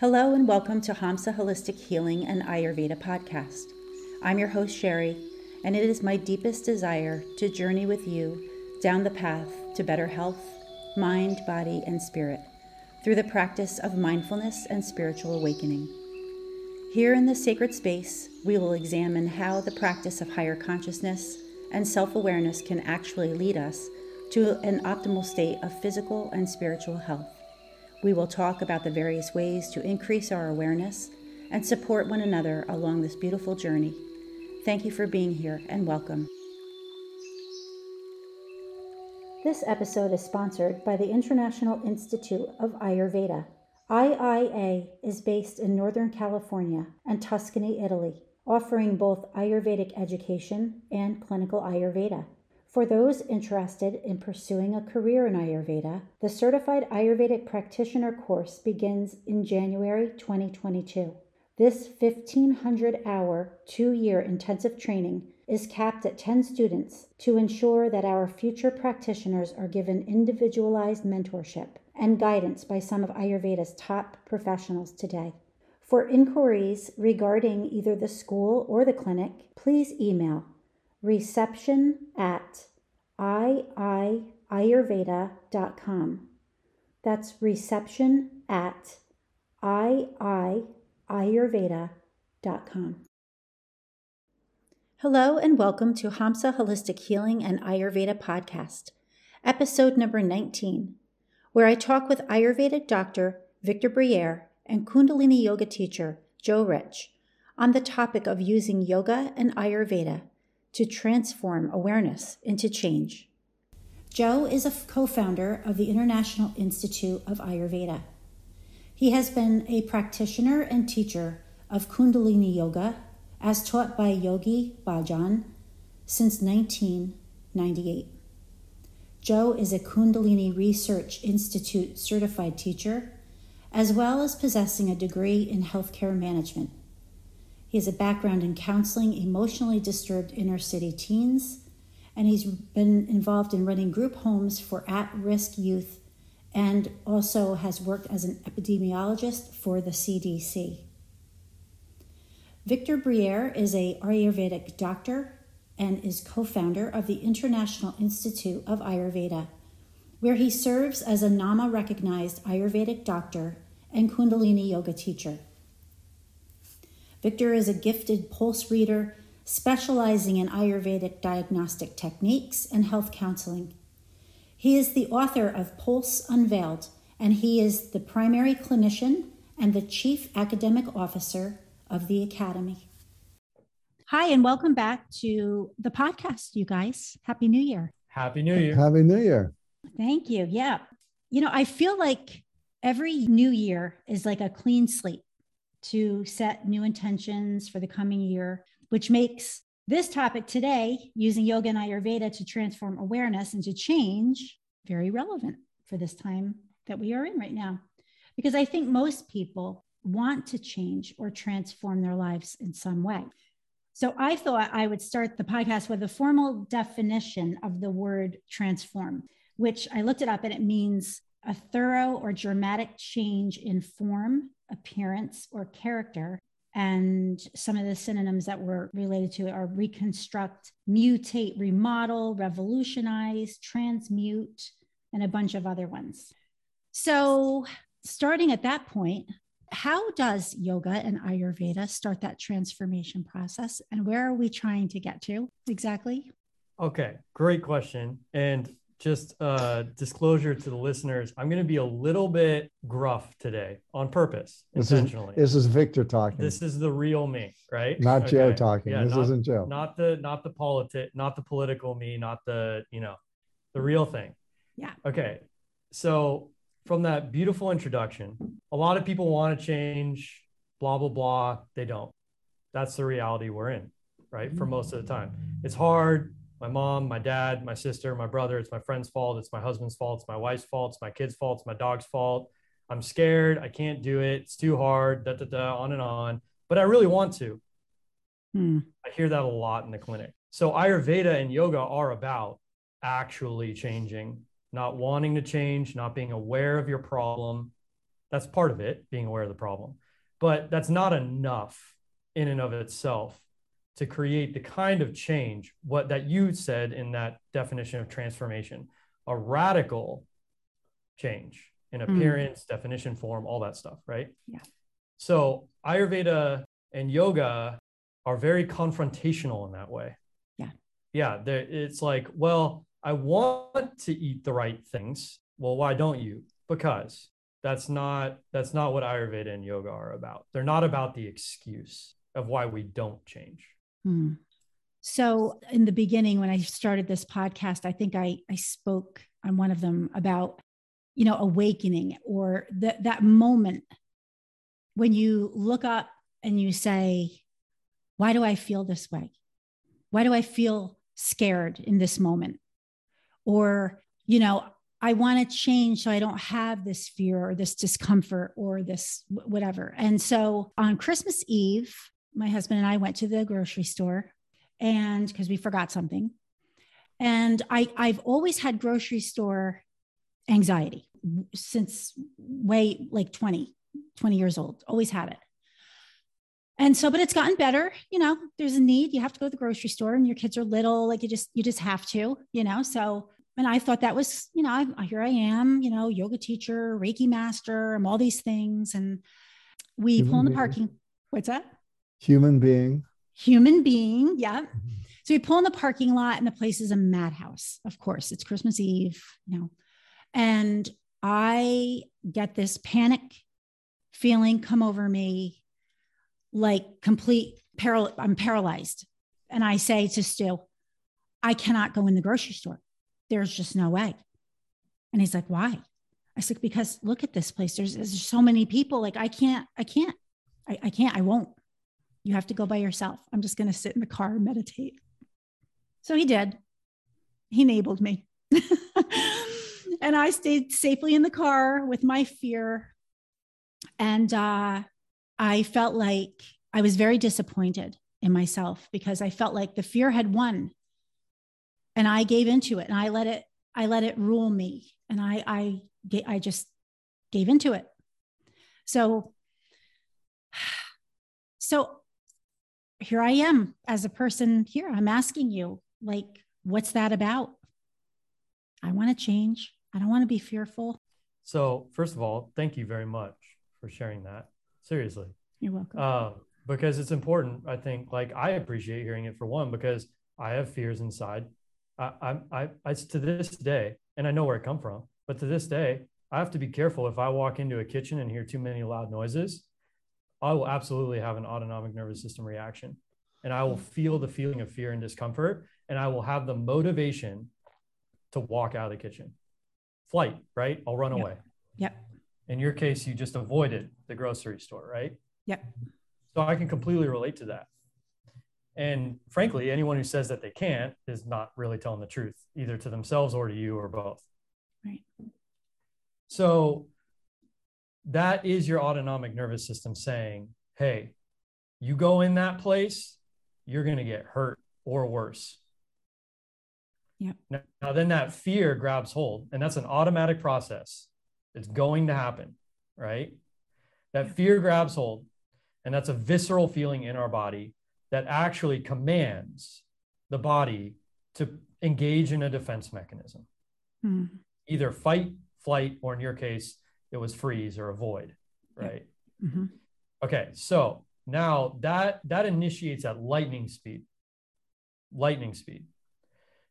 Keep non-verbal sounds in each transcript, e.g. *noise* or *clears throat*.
Hello and welcome to Hamsa Holistic Healing and Ayurveda podcast. I'm your host, Sherry, and it is my deepest desire to journey with you down the path to better health, mind, body, and spirit through the practice of mindfulness and spiritual awakening. Here in this sacred space, we will examine how the practice of higher consciousness and self awareness can actually lead us to an optimal state of physical and spiritual health. We will talk about the various ways to increase our awareness and support one another along this beautiful journey. Thank you for being here and welcome. This episode is sponsored by the International Institute of Ayurveda. IIA is based in Northern California and Tuscany, Italy, offering both Ayurvedic education and clinical Ayurveda. For those interested in pursuing a career in Ayurveda, the Certified Ayurvedic Practitioner course begins in January 2022. This 1500 hour, two year intensive training is capped at 10 students to ensure that our future practitioners are given individualized mentorship and guidance by some of Ayurveda's top professionals today. For inquiries regarding either the school or the clinic, please email reception at iiayurveda.com. That's reception at iiayurveda.com. Hello and welcome to Hamsa Holistic Healing and Ayurveda podcast, episode number 19, where I talk with Ayurvedic doctor Victor Briere and Kundalini yoga teacher Joe Rich on the topic of using yoga and Ayurveda to transform awareness into change. Joe is a co founder of the International Institute of Ayurveda. He has been a practitioner and teacher of Kundalini Yoga as taught by Yogi Bhajan since 1998. Joe is a Kundalini Research Institute certified teacher, as well as possessing a degree in healthcare management. He has a background in counseling emotionally disturbed inner city teens, and he's been involved in running group homes for at risk youth and also has worked as an epidemiologist for the CDC. Victor Briere is a Ayurvedic doctor and is co-founder of the International Institute of Ayurveda, where he serves as a NAMA recognized Ayurvedic doctor and Kundalini yoga teacher. Victor is a gifted pulse reader specializing in Ayurvedic diagnostic techniques and health counseling. He is the author of Pulse Unveiled, and he is the primary clinician and the chief academic officer of the Academy. Hi, and welcome back to the podcast, you guys. Happy New Year. Happy New Year. Happy New Year. Thank you. Yeah. You know, I feel like every new year is like a clean slate to set new intentions for the coming year, which makes this topic today, using yoga and Ayurveda to transform awareness into change, very relevant for this time that we are in right now. Because I think most people want to change or transform their lives in some way. So I thought I would start the podcast with a formal definition of the word transform, which I looked it up and it means a thorough or dramatic change in form, appearance, or character. And some of the synonyms that were related to it are reconstruct, mutate, remodel, revolutionize, transmute, and a bunch of other ones. So, starting at that point, how does yoga and Ayurveda start that transformation process? And where are we trying to get to exactly? Okay, great question. And just uh, disclosure to the listeners, I'm going to be a little bit gruff today on purpose, this intentionally. Is, this is Victor talking. This is the real me, right? Not okay. Joe talking. Yeah, this not, isn't Joe. Not the not the politic, not the political me, not the you know, the real thing. Yeah. Okay. So from that beautiful introduction, a lot of people want to change, blah blah blah. They don't. That's the reality we're in, right? For most of the time, it's hard my mom, my dad, my sister, my brother. It's my friend's fault. It's my husband's fault. It's my wife's fault. It's my kid's fault. It's my dog's fault. I'm scared. I can't do it. It's too hard. Da da da. On and on. But I really want to. Hmm. I hear that a lot in the clinic. So Ayurveda and yoga are about actually changing, not wanting to change, not being aware of your problem, That's part of it, being aware of the problem. But that's not enough in and of itself to create the kind of change what that you said in that definition of transformation, a radical change in hmm. appearance, mm. definition, form, all that stuff, right? Yeah. So Ayurveda and yoga are very confrontational in that way. Yeah. Yeah. It's like, well, I want to eat the right things. Well, why don't you? Because that's not that's not what Ayurveda and yoga are about. They're not about the excuse of why we don't change. Hmm. So in the beginning, when I started this podcast, I think I I spoke on one of them about you know awakening or that that moment when you look up and you say, why do I feel this way? Why do I feel scared in this moment? Or, you know, I want to change so I don't have this fear or this discomfort or this whatever. And so on Christmas Eve, my husband and I went to the grocery store and because we forgot something. And I, I've always had grocery store anxiety since way like 20, 20 years old, always had it. And so, but it's gotten better. You know, there's a need. You have to go to the grocery store and your kids are little, like you just, you just have to, you know. So, and I thought that was, you know, I, here I am, you know, yoga teacher, Reiki master, I'm all these things. And we pull in the parking. What's that? Human being. Human being. Yeah. Mm-hmm. So we pull in the parking lot and the place is a madhouse. Of course, it's Christmas Eve, you know. And I get this panic feeling come over me like complete paral I'm paralyzed. And I say to Stu, I cannot go in the grocery store. There's just no way. And he's like, why? I said, because look at this place. There's, there's so many people. Like, I can't, I can't, I, I can't, I won't. You have to go by yourself. I'm just going to sit in the car and meditate. So he did. He enabled me. *laughs* and I stayed safely in the car with my fear. And uh, I felt like I was very disappointed in myself because I felt like the fear had won and I gave into it and I let it, I let it rule me. And I, I, I just gave into it. So, *sighs* so here I am as a person here. I'm asking you, like, what's that about? I want to change. I don't want to be fearful. So, first of all, thank you very much for sharing that. Seriously. You're welcome. Uh, because it's important. I think, like, I appreciate hearing it for one, because I have fears inside. I, I, I, I, to this day, and I know where it come from, but to this day, I have to be careful if I walk into a kitchen and hear too many loud noises. I will absolutely have an autonomic nervous system reaction, and I will feel the feeling of fear and discomfort, and I will have the motivation to walk out of the kitchen. Flight, right? I'll run yep. away. Yep. In your case, you just avoided the grocery store, right? Yep. So I can completely relate to that. And frankly, anyone who says that they can't is not really telling the truth, either to themselves or to you or both. Right. So that is your autonomic nervous system saying, hey, you go in that place, you're going to get hurt or worse. Yeah. Now, now, then that fear grabs hold, and that's an automatic process. It's going to happen, right? That fear grabs hold, and that's a visceral feeling in our body that actually commands the body to engage in a defense mechanism. Hmm. Either fight, flight, or in your case, it was freeze or avoid, right? Mm-hmm. Okay, so now that that initiates at lightning speed. Lightning speed.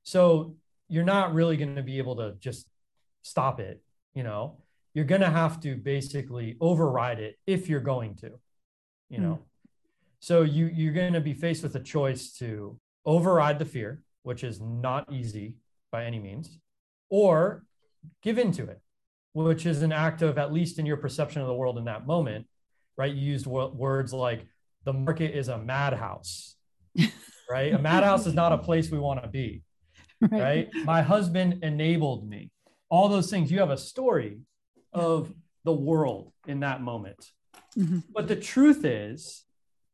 So you're not really going to be able to just stop it, you know. You're going to have to basically override it if you're going to, you know. Mm. So you you're going to be faced with a choice to override the fear, which is not easy by any means, or give into it, which is an act of at least in your perception of the world in that moment, right? You used w- words like the market is a madhouse, *laughs* right? a madhouse is not a place we want to be, right. right? My husband enabled me. All those things. You have a story of the world in that moment. Mm-hmm. But the truth is,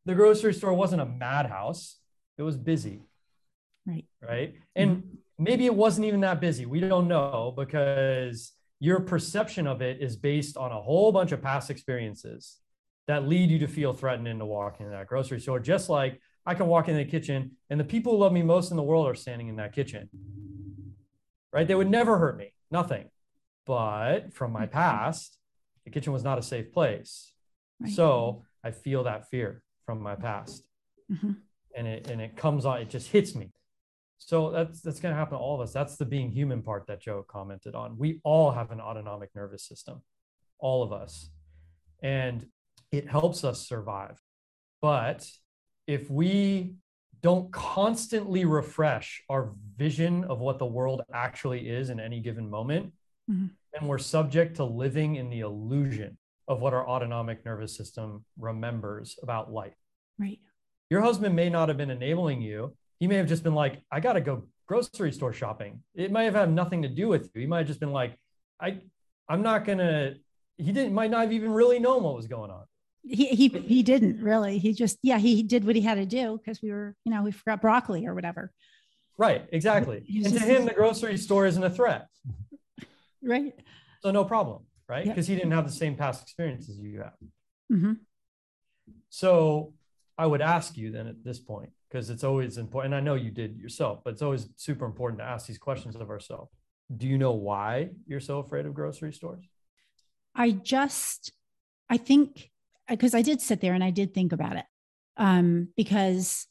the grocery store wasn't a madhouse, it was busy. Right. Right. And mm-hmm. maybe it wasn't even that busy. We don't know because your perception of it is based on a whole bunch of past experiences that lead you to feel threatened into walking in that grocery store. Just like I can walk in the kitchen and the people who love me most in the world are standing in that kitchen. Right? They would never hurt me, nothing. But from my past, the kitchen was not a safe place. Right. So I feel that fear from my past. Mm-hmm. And it and it comes on, it just hits me. So that's that's gonna happen to all of us. That's the being human part that Joe commented on. We all have an autonomic nervous system, all of us. And it helps us survive. But if we don't constantly refresh our vision of what the world actually is in any given moment, mm-hmm. then we're subject to living in the illusion of what our autonomic nervous system remembers about life. Right. Your husband may not have been enabling you. He may have just been like, I got to go grocery store shopping. It might have had nothing to do with you. He might have just been like, I, I'm not going to, he didn't, might not have even really known what was going on he he he didn't really. He just yeah, he did what he had to do because we were, you know, we forgot broccoli or whatever. Right, exactly. And to him, *laughs* the grocery store isn't a threat. Right. So no problem, right? Because yep. he didn't have the same past experiences you have. Mm-hmm. So I would ask you then at this point, because it's always important. And I know you did yourself, but it's always super important to ask these questions of ourselves. Do you know why you're so afraid of grocery stores? I just, I think because I did sit there and I did think about it um, because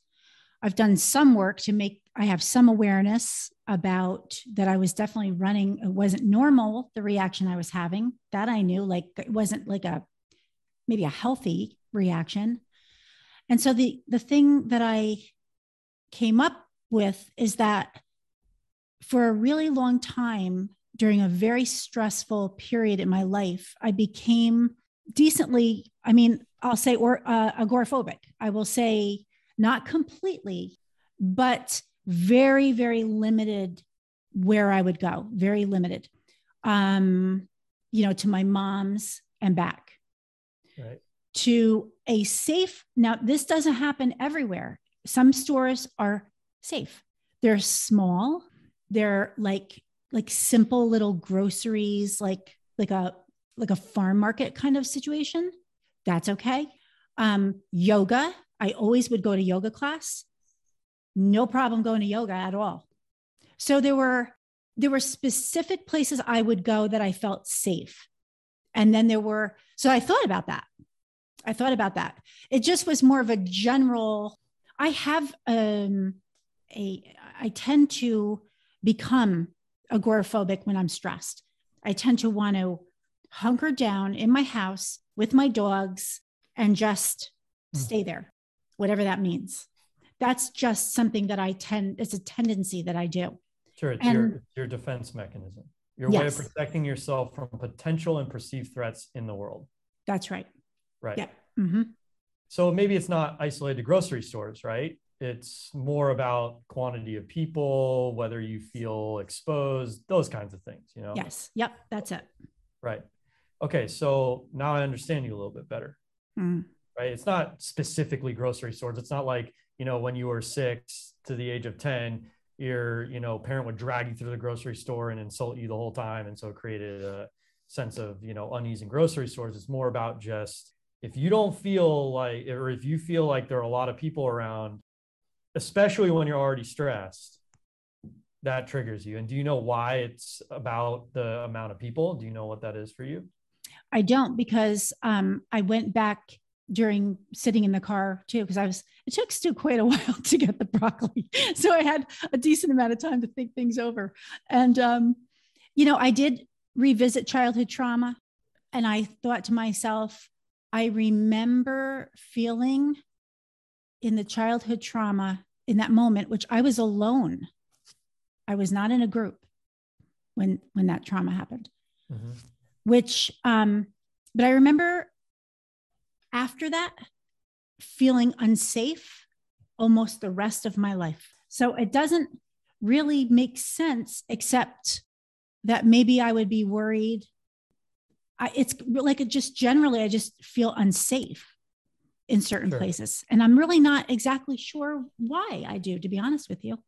I've done some work to make I have some awareness about that I was definitely running. It wasn't normal the reaction I was having. That I knew, like it wasn't like a maybe a healthy reaction. And so the the thing that I came up with is that for a really long time during a very stressful period in my life, I became decently, I mean, I'll say or uh, agoraphobic. I will say not completely, but very, very limited where I would go, very limited. Um, you know, to my mom's and back. Right. To a safe. Now, this doesn't happen everywhere. Some stores are safe. They're small. They're like like simple little groceries, like like a like a farm market kind of situation, that's okay. Um, yoga, I always would go to yoga class. No problem going to yoga at all. So there were there were specific places I would go that I felt safe. And then there were so I thought about that. I thought about that. It just was more of a general I have um a I tend to become agoraphobic when I'm stressed. I tend to want to hunker down in my house with my dogs and just mm. stay there, whatever that means. That's just something that I tend, it's a tendency that I do. Sure. It's, and, your, your defense mechanism, your yes. way of protecting yourself from potential and perceived threats in the world. That's right. Right. Yeah. Mm-hmm. So maybe it's not isolated to grocery stores, right? It's more about quantity of people, whether you feel exposed, those kinds of things, you know? Yes. Yep. That's it. Right okay, so now I understand you a little bit better. Mm. Right. It's not specifically grocery stores. It's not like, you know, when you were six to the age of 10, your, you know, parent would drag you through the grocery store and insult you the whole time. And so it created a sense of, you know, unease in grocery stores. It's more about just if you don't feel like, or if you feel like there are a lot of people around, especially when you're already stressed, that triggers you. And do you know why it's about the amount of people? Do you know what that is for you? I don't because um, I went back during sitting in the car too because I was it took Stu quite a *laughs* while to get the broccoli, *laughs* so I had a decent amount of time to think things over. And um, you know, I did revisit childhood trauma, and I thought to myself, I remember feeling in the childhood trauma in that moment, which I was alone. I was not in a group when when that trauma happened. Mm-hmm which, um, but I remember after that feeling unsafe almost the rest of my life. So it doesn't really make sense, except that maybe I would be worried. I, it's like it just generally, I just feel unsafe in certain sure. places. And I'm really not exactly sure why I do, to be honest with you.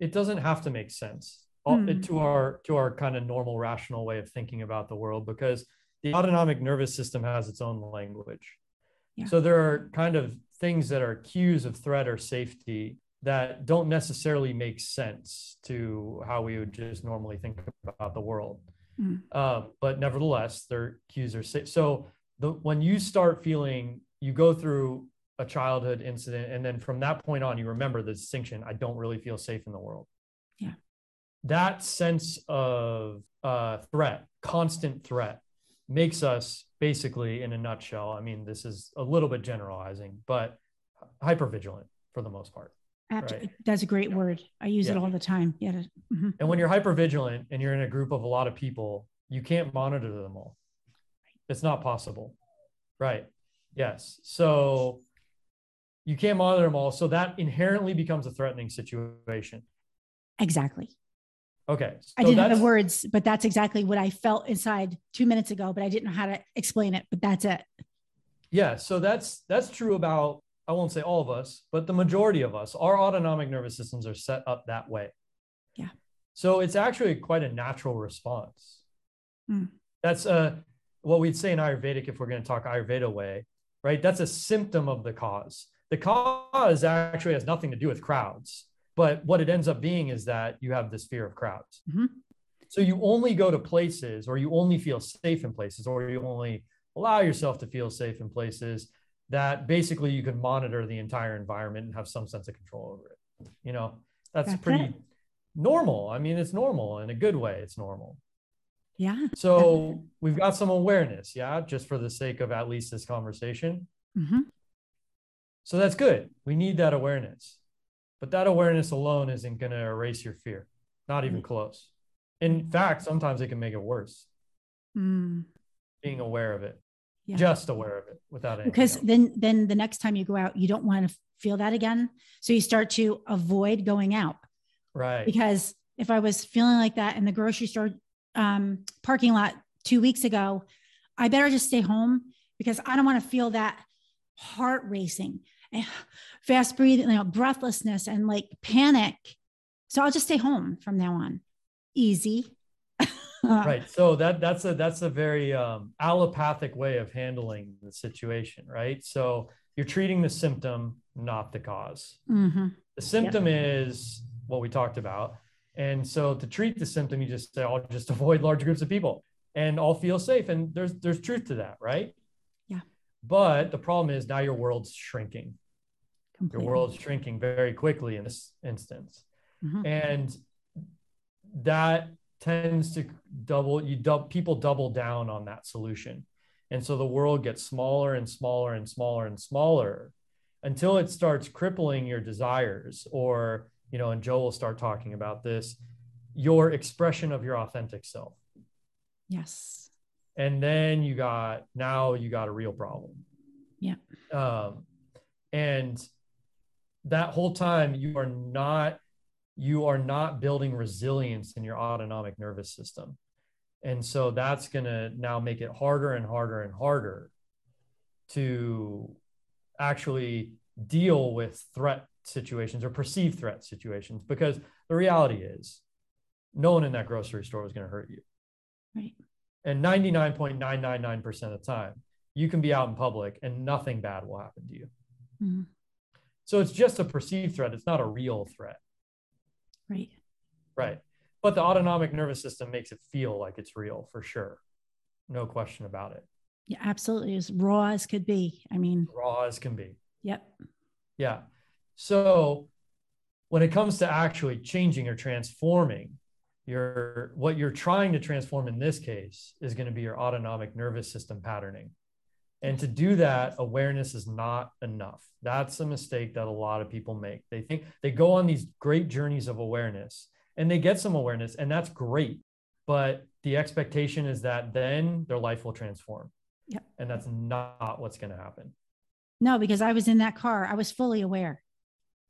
It doesn't have to make sense. mm. to our to our kind of normal rational way of thinking about the world because the autonomic nervous system has its own language. Yeah. So there are kind of things that are cues of threat or safety that don't necessarily make sense to how we would just normally think about the world. Mm. Um, but nevertheless, their cues are safe. So the, when you start feeling, you go through a childhood incident, and then from that point on, you remember the distinction. I don't really feel safe in the world. Yeah. That sense of uh, threat, constant threat, makes us basically, in a nutshell. I mean, this is a little bit generalizing, but hyper vigilant for the most part. Right? That's a great word. I use yeah. it all the time. Yeah. Mm-hmm. And when you're hyper vigilant and you're in a group of a lot of people, you can't monitor them all. It's not possible. Right. Yes. So you can't monitor them all. So that inherently becomes a threatening situation. Exactly. Okay. So I didn't have the words, but that's exactly what I felt inside two minutes ago, but I didn't know how to explain it, but that's it. Yeah. So that's that's true about I won't say all of us, but the majority of us, our autonomic nervous systems are set up that way. Yeah. So it's actually quite a natural response. Mm. That's uh, what we'd say in Ayurvedic if we're going to talk Ayurveda way, right? That's a symptom of the cause. The cause actually has nothing to do with crowds, but what it ends up being is that you have this fear of crowds. Mm-hmm. So you only go to places or you only feel safe in places or you only allow yourself to feel safe in places that basically you can monitor the entire environment and have some sense of control over it. You know, that's, that's pretty it. normal. I mean, it's normal in a good way. It's normal. Yeah. So we've got some awareness. Yeah. Just for the sake of at least this conversation. Mm-hmm. So that's good. We need that awareness. But that awareness alone isn't going to erase your fear, not even mm. close. In fact, sometimes it can make it worse. Mm. Being aware of it yeah. just aware of it without it because else. then then the next time you go out you don't want to feel that again. So you start to avoid going out. Right. Because if i was feeling like that in the grocery store um, parking lot two weeks ago i better just stay home because i don't want to feel that heart racing *sighs* fast breathing you know breathlessness and like panic. So i'll just stay home from now on. Easy *laughs* right. So that that's a that's a very um, allopathic way of handling the situation, right? So you're treating the symptom, not the because mm-hmm. The symptom yep. is what we talked about, and so to treat the symptom, you just say, "I'll just *laughs* avoid large groups of people, and I'll feel safe." And there's there's truth to that, right? Yeah. But the problem is now your world's shrinking. Completely. Your world's shrinking very quickly in this instance, mm-hmm. and that tends to double you double people double down on that solution. And so the world gets smaller and smaller and smaller and smaller until it starts crippling your desires or you know and joe will start talking about this your expression of your authentic self. Yes. And then you got now you got a real problem. Yeah. Um and that whole time you are not you are not building resilience in your autonomic nervous system. And so that's going to now make it harder and harder and harder to actually deal with threat situations or perceived threat situations because the reality is no one in that grocery store is going to hurt you. Right. And 99.999% of the time, you can be out in public and nothing bad will happen to you. Mm-hmm. So it's just a perceived threat, it's not a real threat. Right. Right. But the autonomic nervous system makes it feel like it's real for sure. No question about it. Yeah, absolutely. As raw as could be. I mean, raw as can be. Yep. Yeah. So when it comes to actually changing or transforming, your what you're trying to transform in this case is going to be your autonomic nervous system patterning. And to do that, awareness is not enough. That's a mistake that a lot of people make. They think they go on these great journeys of awareness and they get some awareness, and that's great. But the expectation is that then their life will transform. Yeah. And that's not what's going to happen. No, because I was in that car, I was fully aware.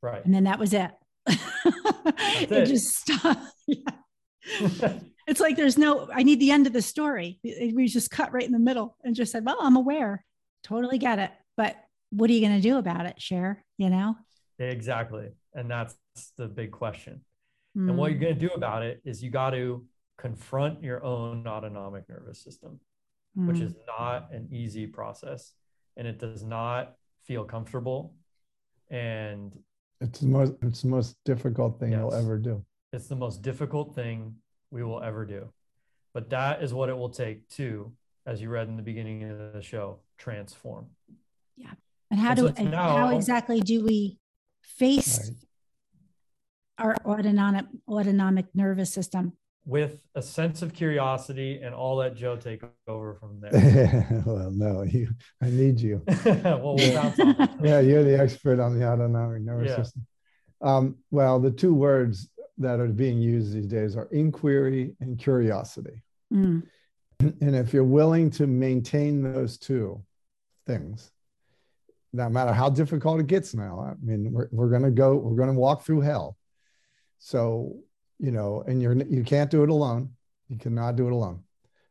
Right. And then that was it. *laughs* it, it just stopped. *laughs* Yeah. *laughs* it's like there's no i need the end of the story we just cut right in the middle and just said well i'm aware totally get it but what are you going to do about it share you know exactly and that's the big question Mm. And what you're going to do about it is you got to confront your own autonomic nervous system, mm. which is not an easy process and it does not feel comfortable. And it's the most it's the most difficult thing yes, you'll ever do. It's the most difficult thing we will ever do. But that is what it will take to, as you read in the beginning of the show, transform. Yeah. And how and do so now, how exactly do we face right. our autonomic autonomic nervous system? With a sense of curiosity, and all let Joe take over from *laughs* there. well, no, you, I need you. *laughs* well, *laughs* yeah, you're the expert on the autonomic nervous yeah. system. Um, well, the two words that are being used these days are inquiry and curiosity. Mm. And if you're willing to maintain those two things, no matter how difficult it gets now, I mean, we're, we're going to go, we're going to walk through hell. So, you know, and you're, you can't do it alone. You cannot do it alone.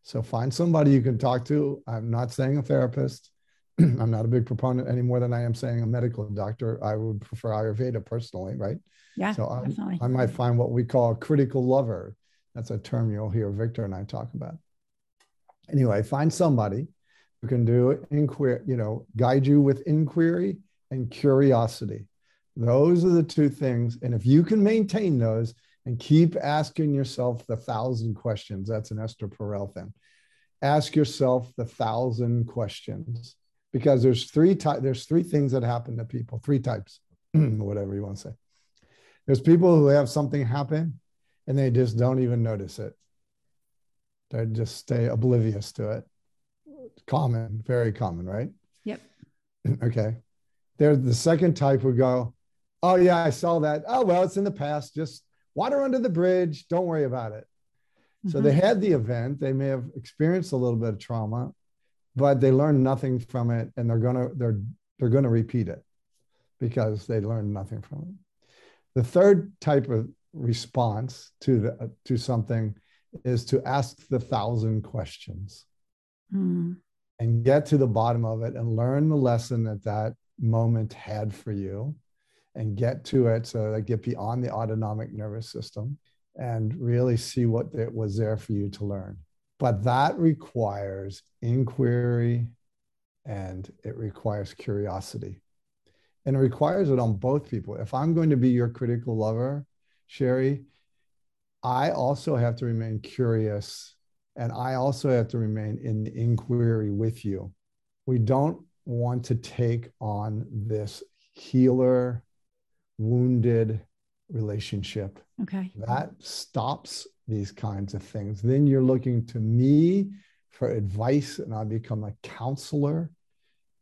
So find somebody you can talk to. I'm not saying a therapist. *clears throat* I'm not a big proponent any more than I am saying a medical doctor. I would prefer Ayurveda personally, right? Yeah, so I, definitely. I might find what we call a critical lover. That's a term you'll hear Victor and I talk about. Anyway, find somebody who can do inquiry, you know, guide you with inquiry and curiosity. Those are the two things. And if you can maintain those and keep asking yourself the thousand questions, that's an Esther Perel thing. Ask yourself the thousand questions because there's three types, there's three things that happen to people, three types, *clears throat* whatever you want to say. There's people who have something happen and they just don't even notice it. They just stay oblivious to it. Common, very common, right? Yep. *clears throat* okay. There's the second type who go, Oh, yeah, I saw that. Oh, well, it's in the past. Just water under the bridge. Don't worry about it. Mm-hmm. So they mm-hmm. had the event. They may have experienced a little bit of trauma, but they learn nothing from it, and they're gonna they're they're gonna repeat it because they learned nothing from it. The third type of response to the to something is to ask the thousand questions mm. and get to the bottom of it and learn the lesson that that moment had for you and get to it so that get beyond the autonomic nervous system and really see what it was there for you to learn but that requires inquiry and it requires curiosity and it requires it on both people. If I'm going to be your critical lover, Sherry, I also have to remain curious and I also have to remain in inquiry with you. We don't want to take on this healer, wounded relationship. Okay. That stops these kinds of things. Then you're looking to me for advice, and I become a counselor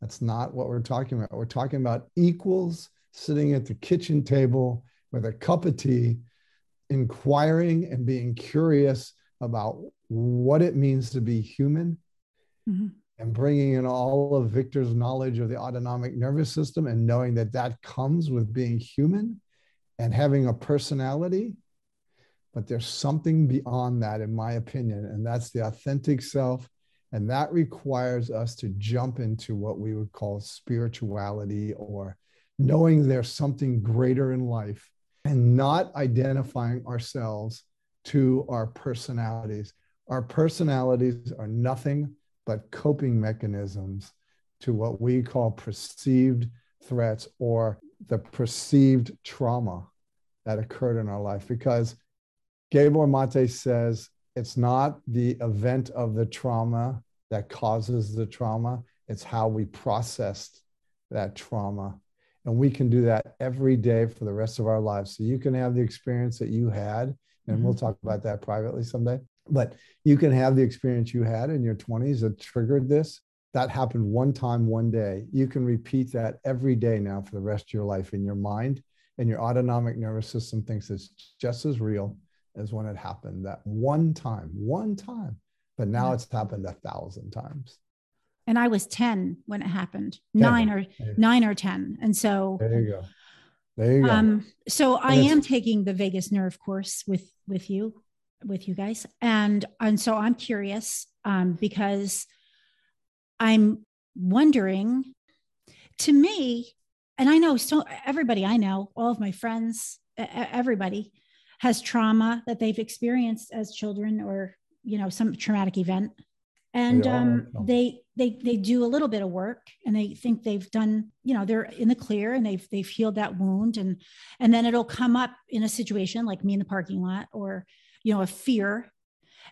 that's not what we're talking about. We're talking about equals sitting at the kitchen table with a cup of tea, inquiring and being curious about what it means to be human mm-hmm. and bringing in all of Victor's knowledge of the autonomic nervous system and knowing that that comes with being human and having a personality. But there's something beyond that, in my opinion, and that's the authentic self and that requires us to jump into what we would call spirituality or knowing there's something greater in life and not identifying ourselves to our personalities. Our personalities are nothing but coping mechanisms to what we call perceived threats or the perceived trauma that occurred in our life. Because Gabor Mate says it's not the event of the trauma that causes the trauma, it's how we processed that trauma. And we can do that every day for the rest of our lives. So you can have the experience that you had, and mm-hmm. we'll talk about that privately someday. But you can have the experience you had in your 20s that triggered this. That happened one time, one day. You can repeat that every day now for the rest of your life in your mind, and your autonomic nervous system thinks it's just as real as when it happened that one time, one time. But now yeah. it's happened a thousand times. And I was 10 when it happened, 10. nine or nine or 10. And so there you go. There you go. Um, so and I am taking the vagus nerve course with with you, with you guys. And and so I'm curious um, because I'm wondering to me, and I know so everybody I know, all of my friends, everybody has trauma that they've experienced as children or you know some traumatic event. And um, they they they do a little bit of work and they think they've done you know they're in the clear and they've they've healed that wound. And and then it'll come up in a situation like me in the parking lot or you know a fear.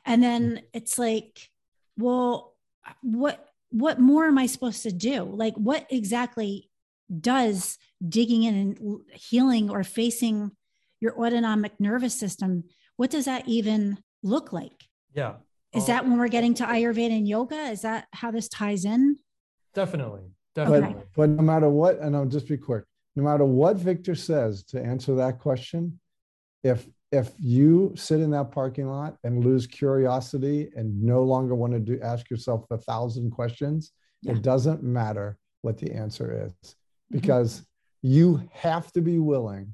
And then it's like well what what more am i supposed to do? Like what exactly does digging in and healing or facing your autonomic nervous system what does that even look like yeah is that when we're getting to ayurveda and yoga is that how this ties in definitely definitely but, but no matter what and i'll just be quick no matter what victor says to answer that question if if you sit in that parking lot and lose curiosity and no longer want to do ask yourself a thousand questions yeah. it doesn't matter what the answer is mm-hmm. because mm-hmm. you have to be willing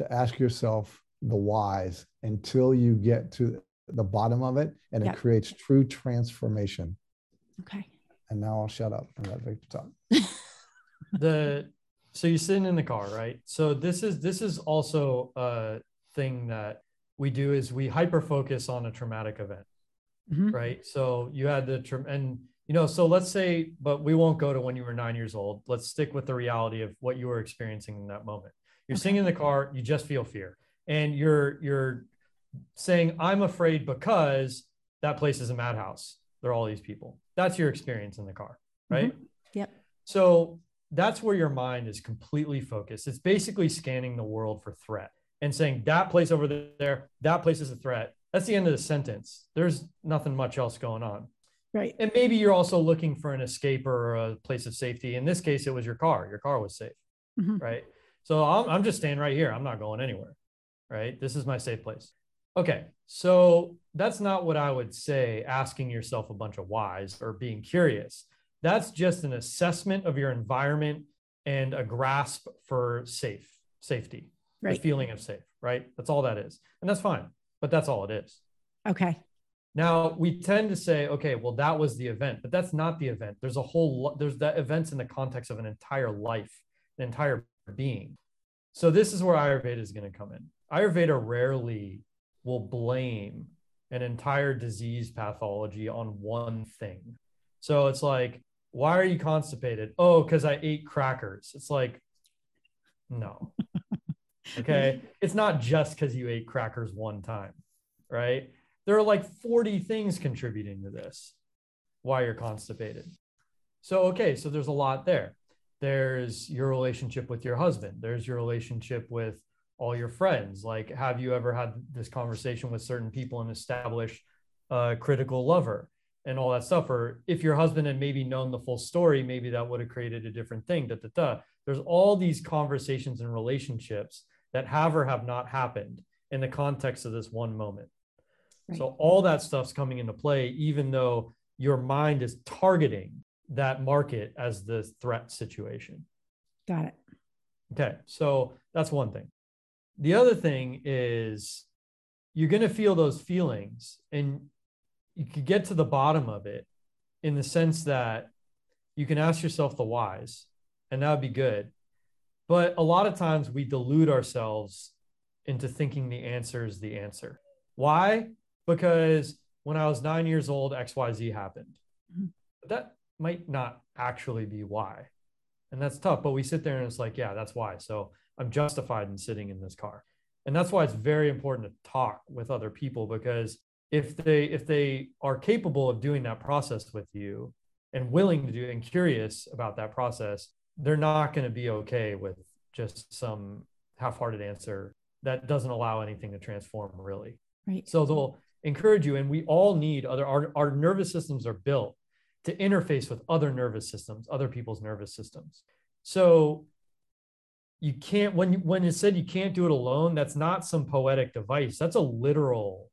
to ask yourself the whys until you get to the bottom of it and yep. it creates true transformation. Okay. And now i'll shut up and let victor talk. *laughs* The so you're sitting in the car right? So this is this is also a thing that we do is we hyper focus on a traumatic event mm-hmm. right? So you had the tra- and you know so let's say but we won't go to when you were nine years old. Let's stick with the reality of what you were experiencing in that moment you're okay. sitting in the car you just feel fear. And you're you're saying i'm afraid because that place is a madhouse. There are all these people. That's your experience in the car right? Mm-hmm. yep. So that's where your mind is completely focused. It's basically scanning the world for threat and saying that place over there that place is a threat. That's the end of the sentence. There's nothing much else going on. Right. And maybe you're also looking for an escape or a place of safety. In this case it was your car. Your car was safe mm-hmm. right so I'm, I'm just staying right here i'm not going anywhere right this is my safe place Okay, so that's not what I would say asking yourself a bunch of whys or being curious. That's just an assessment of your environment and a grasp for safe, safety, right. the feeling of safe, right? That's all that is. And that's fine, but that's all it is. Okay. Now we tend to say, okay, well, that was the event, but that's not the event. There's a whole, there's that events in the context of an entire life, an entire being. So this is where Ayurveda is going to come in. Ayurveda rarely will blame an entire disease pathology on one thing. So it's like, why are you constipated? Oh, because I ate crackers. It's like, no. *laughs* okay. it's not just because you ate crackers one time, right? There are like 40 things contributing to this, why you're constipated. So, okay. So there's a lot there. There's your relationship with your husband, there's your relationship with all your friends like have you ever had this conversation with certain people and established a critical lover and all that stuff or if your husband had maybe known the full story maybe that would have created a different thing da, da, da. there's all these conversations and relationships that have or have not happened in the context of this one moment right. so all that stuff's coming into play even though your mind is targeting that market as the threat situation. Got it. Okay so that's one thing. The other thing is you're going to feel those feelings and you could get to the bottom of it in the sense that you can ask yourself the whys and that would be good. But a lot of times we delude ourselves into thinking the answer is the answer. Why? Because when i was nine years old xyz happened. Mm-hmm. that might not actually be why and that's tough but we sit there and it's like yeah that's why so I'm justified in sitting in this car. And that's why it's very important to talk with other people because if they if they are capable of doing that process with you and willing to do and curious about that process, they're not going to be okay with just some half-hearted answer that doesn't allow anything to transform really. Right. So they'll encourage you and we all need other our, our nervous systems are built to interface with other nervous systems, other people's nervous systems. So you can't when when it said you can't do it alone that's not some poetic device. That's a literal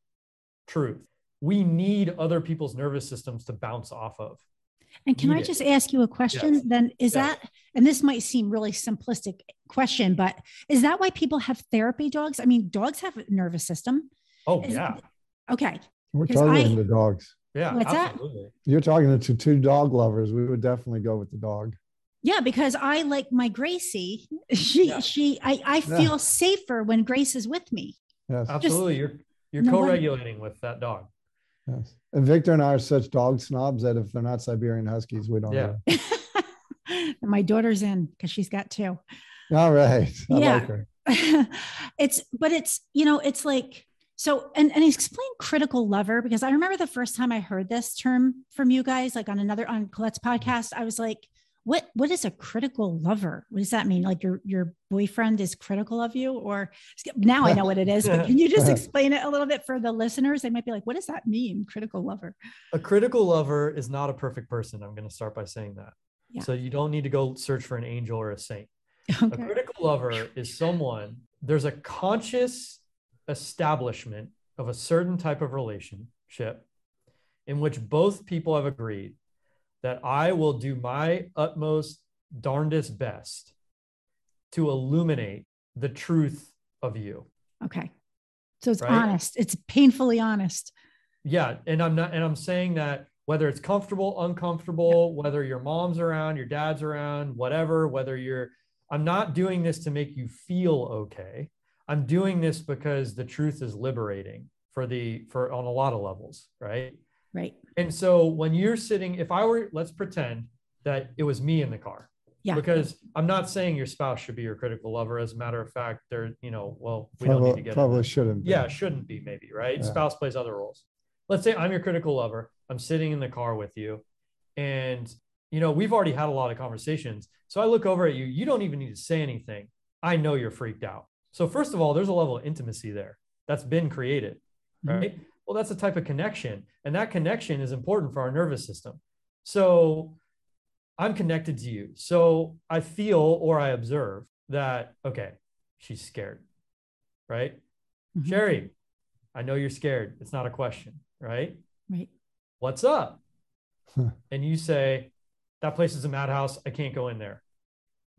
truth. We need other people's nervous systems to bounce off of. And can need i just it. ask you a question? Yes. then is yes. that and this might seem really simplistic question but is that why people have therapy dogs? I mean dogs have a nervous system. Oh is, yeah. okay. We're talking the dogs yeah what's absolutely. that you're talking to two dog lovers we would definitely go with the dog yeah, because I like my Gracie. She yeah. she I, I feel yeah. safer when Grace is with me. Yes. Absolutely. you're you're no co-regulating with that dog. Yes. And Victor and I are such dog snobs that if they're not Siberian Huskies, we don't. Yeah. really- *laughs* My daughter's in because she's got two. All right. I Yeah. like her. *laughs* it's but it's you know it's like so and and explain critical lover because i remember the first time i heard this term from you guys like on another on colette's podcast i was like what what is a critical lover what does that mean like your your boyfriend is critical of you or now i know what it is but can you just *laughs* explain it a little bit for the listeners they might be like what does that mean critical lover A critical lover is not a perfect person. I'm going to start by saying that. Yeah. So you don't need to go search for an angel or a saint. Okay. A critical lover is someone, there's a conscious establishment of a certain type of relationship in which both people have agreed that I will do my utmost darndest best to illuminate the truth of you. okay so it's Right? honest it's painfully honest Yeah, and I'm not and I'm saying that whether it's comfortable, uncomfortable, whether your mom's around, your dad's around, whatever, whether you're I'm not doing this to make you feel okay. I'm doing this because the truth is liberating for the for on a lot of levels, right? right And so when you're sitting if I were let's pretend that it was me in the car. Yeah. Because I'm not saying your spouse should be your critical lover. As a matter of fact, they're, you know, well, we don't need to get into probably that. shouldn't. be. Yeah, it shouldn't be maybe, right? Yeah. Spouse plays other roles. Let's say I'm your critical lover. I'm sitting in the car with you and you know, we've already had a lot of conversations. So I look over at you, you don't even need to say anything. I know you're freaked out. So first of all, there's a level of intimacy there that's been created, Mhm. right? Well, that's a type of connection and that connection is important for our nervous system. So I'm connected to you. So I feel or I observe that okay, she's scared. Right? Mhm. Sherry, I know you're scared. It's not a question, right? right What's up? Huh. *laughs* and you say, That place is a madhouse. I can't go in there.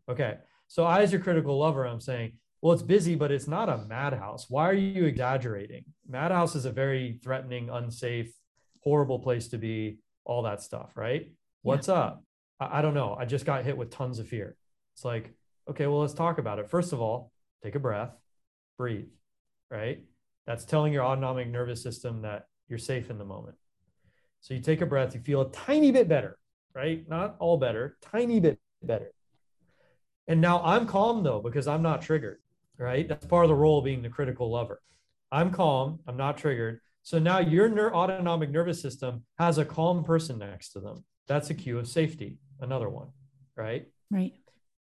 Okay. So, I, as your critical lover, I'm saying, Well, it's busy, but it's not a madhouse. Why are you exaggerating? Madhouse is a very threatening, unsafe, horrible place to be, all that stuff, right? What's up? I, I don't know. I just got hit with tons of fear. It's like, okay, well, let's talk about it. First of all, take a breath, breathe, right? That's telling your autonomic nervous system that you're safe in the moment. So you take a breath, you feel a tiny bit better, right? Not all better, tiny bit better. And now I'm calm though, because I'm not triggered, right? That's part of the role of being the critical lover. I'm calm, I'm not triggered. So now your ner- autonomic nervous system has a calm person next to them. That's a cue of safety, another one, right? right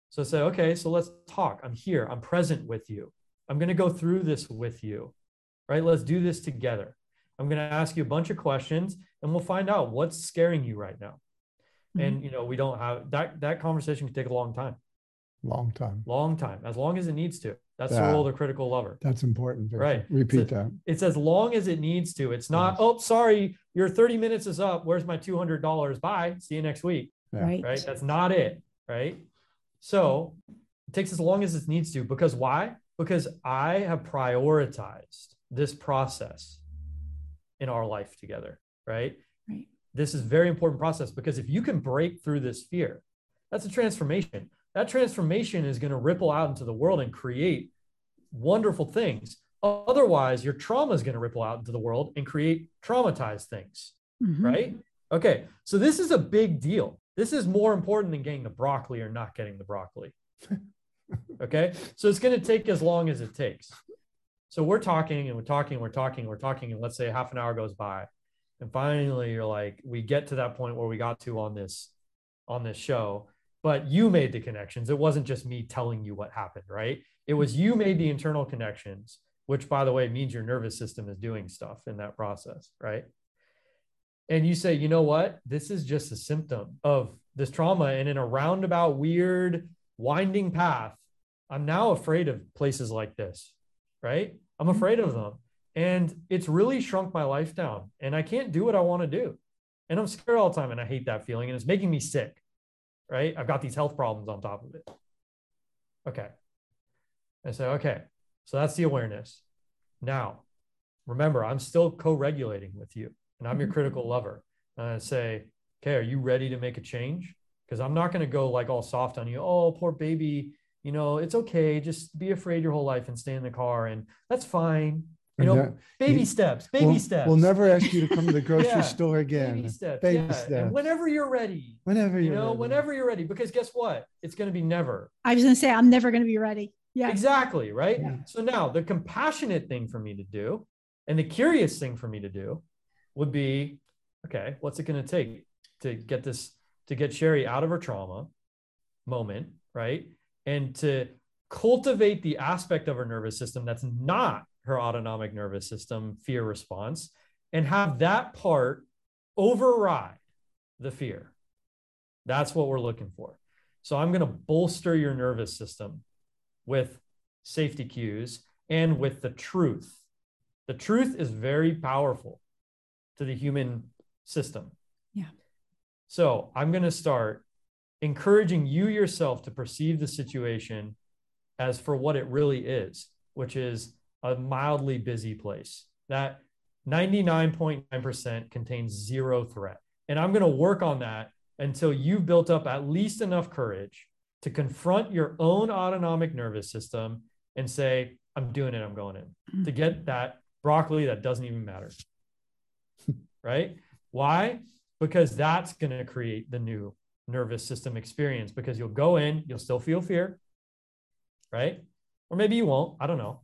So say, okay, so let's talk. I'm here. I'm present with you. I'm going to go through this with you, right? Let's do this together. I'm going to ask you a bunch of questions and we'll find out what's scaring you right now. Mm-hmm. And, you know, we don't have that, that conversation can take a long time, Long time. long time, as long as it needs to. That's Yeah. the role of the critical lover. That's important. Right. Repeat So- that. It's as long as it needs to. It's not, Yes. oh, sorry, your 30 minutes is up. Where's my $200? Bye. See you next week. Yeah. right right? That's not it, right? So it takes as long as it needs to. Because why? Because I have prioritized this process in our life together, right? right This is very important process because if you can break through this fear, that's a transformation. That transformation is going to ripple out into the world and create wonderful things. Otherwise, your trauma is going to ripple out into the world and create traumatized things Mhm. right? Okay, so this is a big deal. This is more important than getting the broccoli or not getting the broccoli. *laughs* okay, so it's going to take as long as it takes. So we're talking and we're talking, and we're talking, and we're talking, and let's say half an hour goes by, and finally you're like, we get to that point where we got to on this on this show, but you made the connections. It wasn't just me telling you what happened, right? It was you made the internal connections, which by the way means your nervous system is doing stuff in that process, right? and you say, you know what? This is just a symptom of this trauma. And in a roundabout, weird, winding path, I'm now afraid of places like this, right? I'm mm-hmm. afraid of them. And it's really shrunk my life down. And I can't do what I want to do. And I'm scared all the time. And I hate that feeling. And it's making me sick, right? I've got these health problems on top of it. Okay. I say, okay. So that's the awareness. Now, remember, I'm still co regulating with you and I'm your Mhm. critical lover. And I say, okay, are you ready to make a change? Because I'm not going to go like all soft on you. Oh, poor baby. you know, it's okay. Just be afraid your whole life and stay in the car, and that's fine. You know, that- uh, baby you- steps, baby we'll, steps. We'll never ask you to come to the *laughs* grocery Yeah, store again. baby steps. Baby yeah. and steps. whenever you're ready, Whenever you you're know, ready. whenever you're ready, because guess what? It's going to be never. I was going to say, I'm never going to be ready. Yeah. Exactly. Right. Yeah. So now the compassionate thing for me to do and the curious thing for me to do would be okay, what's it going to take to get this, to get Sherry out of her trauma moment, right? And to cultivate the aspect of her nervous system that's not her autonomic nervous system fear response and have that part override the fear. That's what we're looking for. So I'm going to bolster your nervous system with safety cues and with the truth. The truth is very powerful to the human system. Yeah. So I'm going to start encouraging you yourself to perceive the situation as for what it really is, which is a mildly busy place. That 99.9% contains zero threat. And I'm going to work on that until you've built up at least enough courage to confront your own autonomic nervous system and say, I'm doing it, I'm going in mm-hmm. to get that broccoli that doesn't even matter. *laughs* right? Why? Because that's going to create the new nervous system experience because you'll go in, you'll still feel fear, right? Or maybe you won't. I don't know.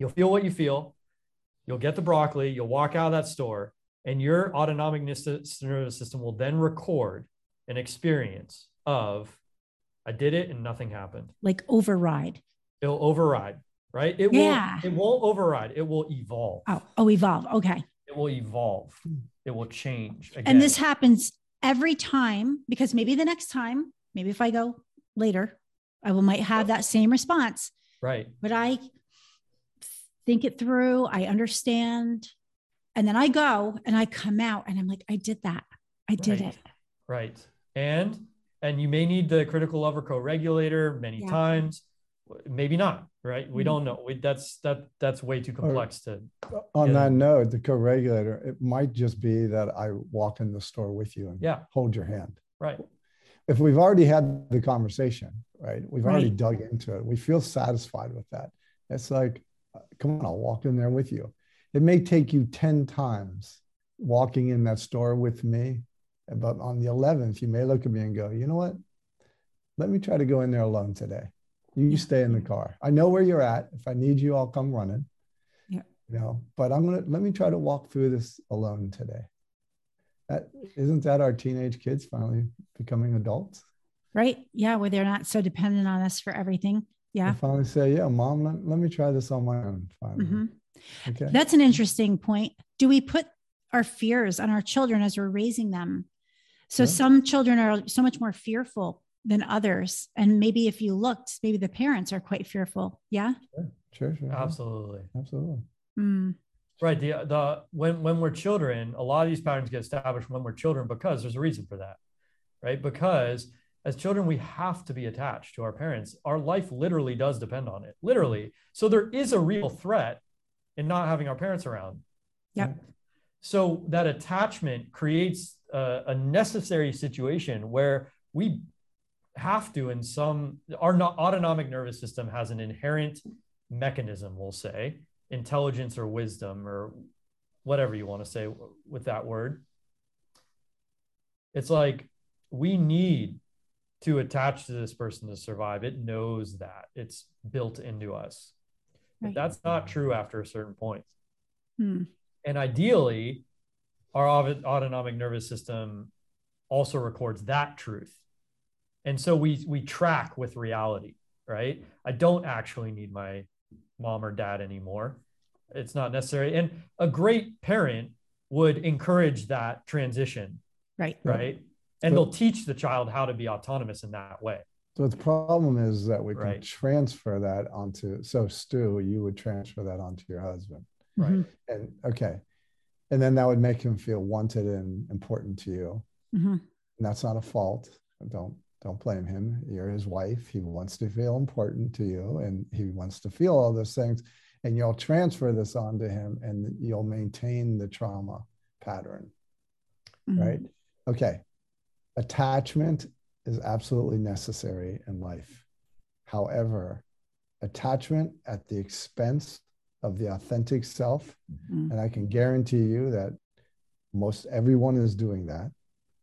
You'll feel what you feel. You'll get the broccoli, you'll walk out of that store, and your autonomic nervous system will then record an experience of I did it and nothing happened. Like override. It'll override, right? It Yeah. will it won't override. It will evolve. Oh, oh, evolve. Okay. It will evolve. It will change. Again. And this happens every time because maybe the next time, maybe if I go later, I will might have that same response. right. But I think it through, I understand. And then I go and I come out and I'm like, I did that. I did Right. it. Right. And and you may need the critical lover co-regulator many Yeah. times. Maybe not, right? We Mhm. don't know. We, that's that that's way too complex to On Yeah. that note, the co-regulator, it might just be that I walk in the store with you and yeah, hold your hand. right. If we've already had the conversation, right? We've already dug into it. We feel satisfied with that. It's like, come on, I'll walk in there with you. It may take you 10 times walking in that store with me, but on the 11th, you may look at me and go, you know what? Let me try to go in there alone today. You stay in the car. I know where you're at. If I need you, I'll come running. Yeah. You know, but I'm gonna let me try to walk through this alone today. That isn't that our teenage kids finally becoming adults? Right. Yeah. Where they're not so dependent on us for everything. Yeah. They finally say, Yeah, mom, let, let me try this on my own. Finally. Mhm. Okay. That's an interesting point. Do we put our fears on our children as we're raising them? So Yeah. some children are so much more fearful than others. And maybe if you looked, maybe the parents are quite fearful. Yeah. sure, sure. Absolutely. Absolutely. Mm, Right. The the when when we're children, a lot of these patterns get established when we're children because there's a reason for that. Right? Because as children, we have to be attached to our parents. Our life literally does depend on it. Literally. So there is a real threat in not having our parents around. yeah mm-hmm. So that attachment creates a, a necessary situation where we have to, in some, our no- autonomic nervous system has an inherent mechanism, we'll say, intelligence or wisdom or whatever you want to say with that word. It's like we need to attach to this person to survive. It knows that it's built into us. But that's not true after a certain point. Hmm. And ideally, our autonomic nervous system also records that truth. And so we we track with reality, right? I don't actually need my mom or dad anymore. It's not necessary. And a great parent would encourage that transition, right. Right? And they'll teach the child how to be autonomous in that way. So the problem is that we can transfer that onto so Stu, you would transfer that onto your husband. Right. Mhm, And okay. And then that would make him feel wanted and important to you. mhm. And that's not a fault. Don't don't blame him. You're his wife. He wants to feel important to you and he wants to feel all those things. And you'll transfer this onto him and you'll maintain the trauma pattern. Mhm. Right. Okay. Attachment is absolutely necessary in life. However, attachment at the expense of the authentic self, Mm. and I can guarantee you that most everyone is doing that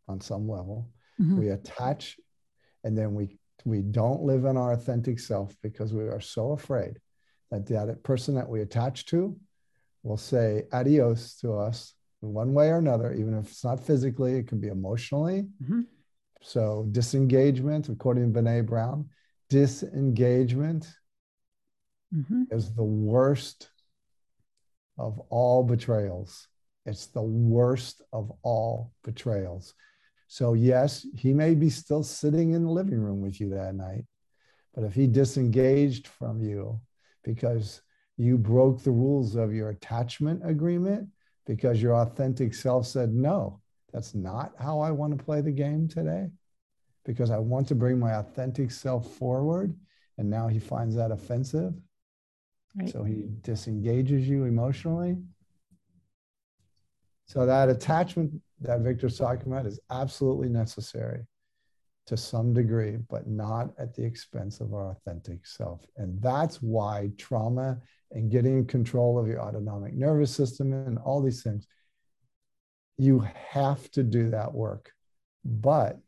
on some level. Mhm. We attach and then we we don't live in our authentic self because we are so afraid that that person that we attach to will say adios to us in one way or another, even if it's not physically, it can be emotionally. Mhm. So disengagement, according to Brene Brown, disengagement Mhm. is the worst of all betrayals. It's the worst of all betrayals. So, yes, he may be still sitting in the living room with you that night, but if he disengaged from you because you broke the rules of your attachment agreement, because your authentic self said, no, that's not how I want to play the game today, because I want to bring my authentic self forward. And now he finds that offensive. Right. So he disengages you emotionally. So that attachment that Victor's talking about is absolutely necessary to some degree, but not at the expense of our authentic self. And that's why trauma and getting control of your autonomic nervous system and all these things, you have to do that work. But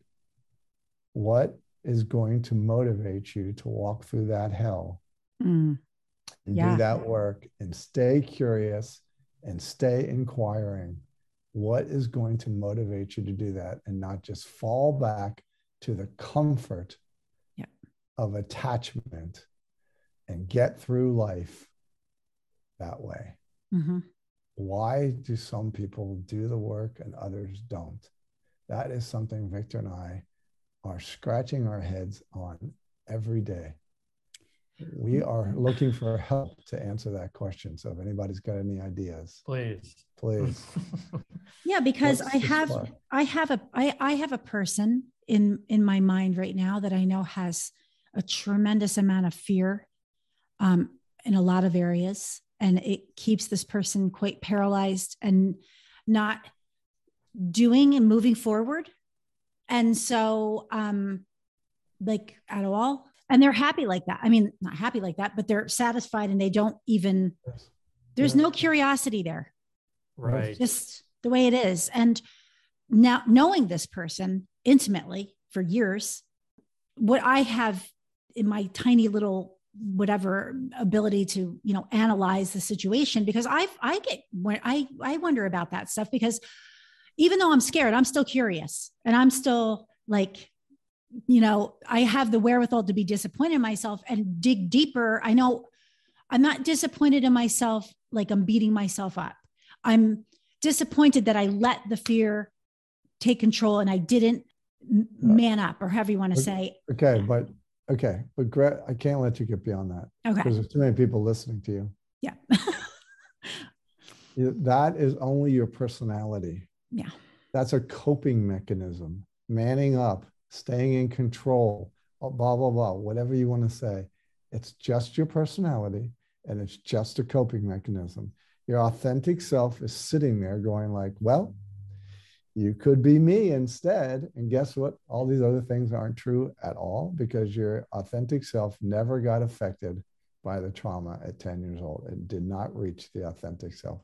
what is going to motivate you to walk through that hell Mm. and Yeah. do that work and stay curious and stay inquiring. What is going to motivate you to do that and not just fall back to the comfort Yeah. of attachment and get through life that way? Mhm. Why do some people do the work and others don't? That is something Victor and I are scratching our heads on every day. We are looking for help to answer that question. So if anybody's got any ideas, Please. please. *laughs* Yeah, because What's I have spark? I have a I, I have a person in in my mind right now that I know has a tremendous amount of fear um, in a lot of areas, and it keeps this person quite paralyzed and not doing and moving forward. And so, um, like at all, and they're happy like that. I mean, not happy like that, but they're satisfied and they don't even. There's Yeah. no curiosity there Right. just the way it is. And now knowing this person intimately for years, what I have in my tiny little whatever ability to you know analyze the situation because I I get I I wonder about that stuff because even though I'm scared, I'm still curious and I'm still like you know I have the wherewithal to be disappointed in myself and dig deeper. I know I'm not disappointed in myself like I'm beating myself up. I'm disappointed that I let the fear take control and I didn't man up or however you want to say. Okay, but okay, but Gret, I can't let you get beyond that Okay. because there's too many people listening to you. Yeah. That is only your personality. Yeah. That's a coping mechanism. Manning up, staying in control, uh, blah, blah, blah, whatever you want to say. It's just your personality and it's just a coping mechanism. Your authentic self is sitting there going like, well, you could be me instead. And guess what? All these other things aren't true at all because your authentic self never got affected by the trauma at 10 years old. It did not reach the authentic self.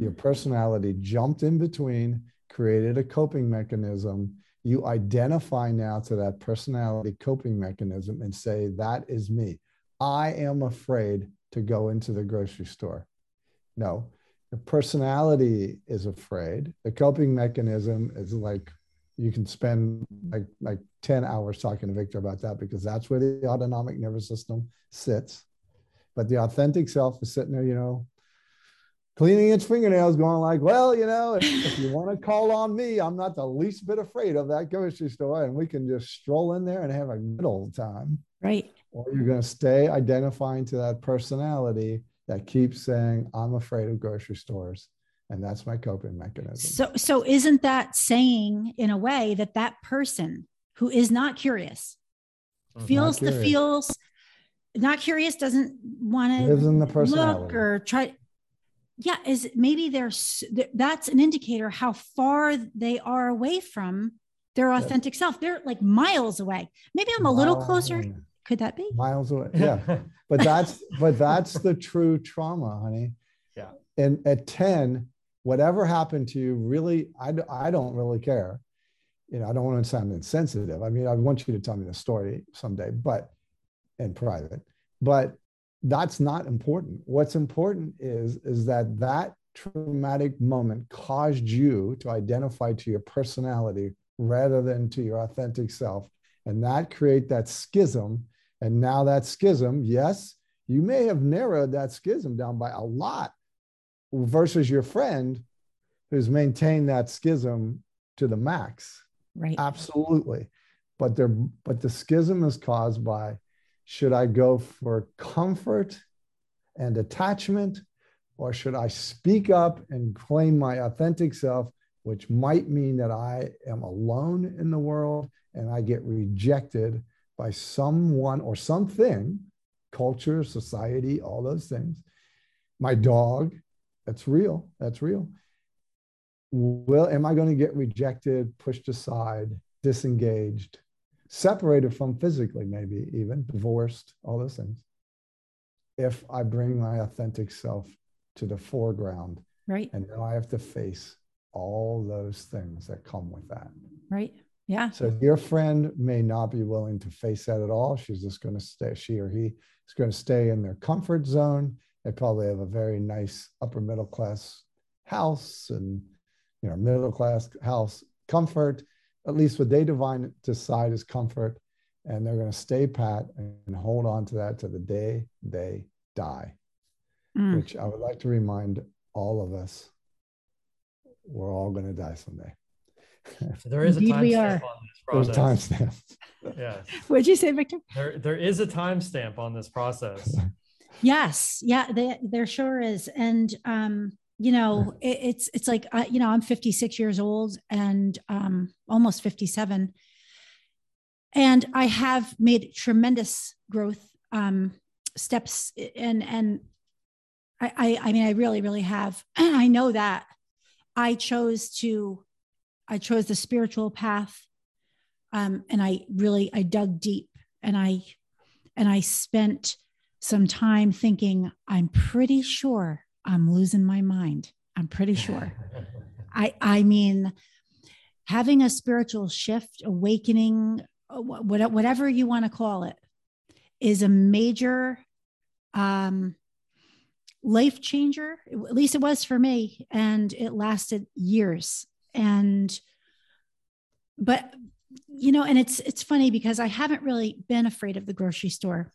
Your Mm. personality jumped in between, created a coping mechanism. You identify now to that personality coping mechanism and say, That is me. I am afraid to go into the grocery store. No, the personality is afraid. The coping mechanism is like, you can spend like like 10 hours talking to Victor about that because that's where the autonomic nervous system sits. But the authentic self is sitting there, you know, cleaning its fingernails, going like, well, you know, if, if you want to call on me, I'm not the least bit afraid of that grocery store, and we can just stroll in there and have a good old time. Right. Or you're going to stay identifying to that personality that keeps saying, I'm afraid of grocery stores. And that's my coping mechanism. So so isn't that saying in a way that that person who is not curious Mhm. feels the curious. feels not curious doesn't want to the look or try yeah is maybe there's that's an indicator how far they are away from their authentic self they're like miles away maybe i'm a little closer Could that be? miles away. *laughs* Yeah. but that's but that's the true trauma, honey. Yeah. And at 10, whatever happened to you, really, I, I don't really care. You know, I don't want to sound insensitive. I mean, I want you to tell me the story someday, but in private. But that's not important. What's important is is that that traumatic moment caused you to identify to your personality rather than to your authentic self and that create that schism and now that schism yes you may have narrowed that schism down by a lot versus your friend who's maintained that schism to the max Right. absolutely but there but the schism is caused by should i go for comfort and attachment or should i speak up and claim my authentic self which might mean that i am alone in the world and i get rejected by someone or something culture society all those things my dog that's real that's real will am i going to get rejected pushed aside disengaged separated from physically maybe even divorced all those things if i bring my authentic self to the foreground Right. and now i have to face all those things that come with that Right. Yeah. so your friend may not be willing to face that at all. She's just going to stay she or he is going to stay in their comfort zone. They probably have a very nice upper middle class house and you know middle class house comfort. At least what they divine decide is comfort. And they're going to stay pat and hold on to that to the day they die Mm. which i would like to remind all of us we're all going to die someday So there is a Indeed we timestamp are. on this there's process. timestamps *laughs* Yes. What'd you say, Victor? There, there is a timestamp on this process. *laughs* Yes. Yeah. They, there sure is. And, um, you know, it, it's, it's like, uh, you know, I'm 56 years old and, um, almost 57. And I have made tremendous growth, um, steps and, and I, I, I mean, I really, really have. *clears throat* I know that I chose to, I chose the spiritual path. Um, and I really, I dug deep and I, and I spent some time thinking, I'm pretty sure I'm losing my mind. I'm pretty sure. *laughs* I, I mean, having a spiritual shift, awakening, uh, wha- what- whatever you want to call it, is a major um, life changer. At least it was for me, and it lasted years. And, but you know, and it's it's funny because I haven't really been afraid of the grocery store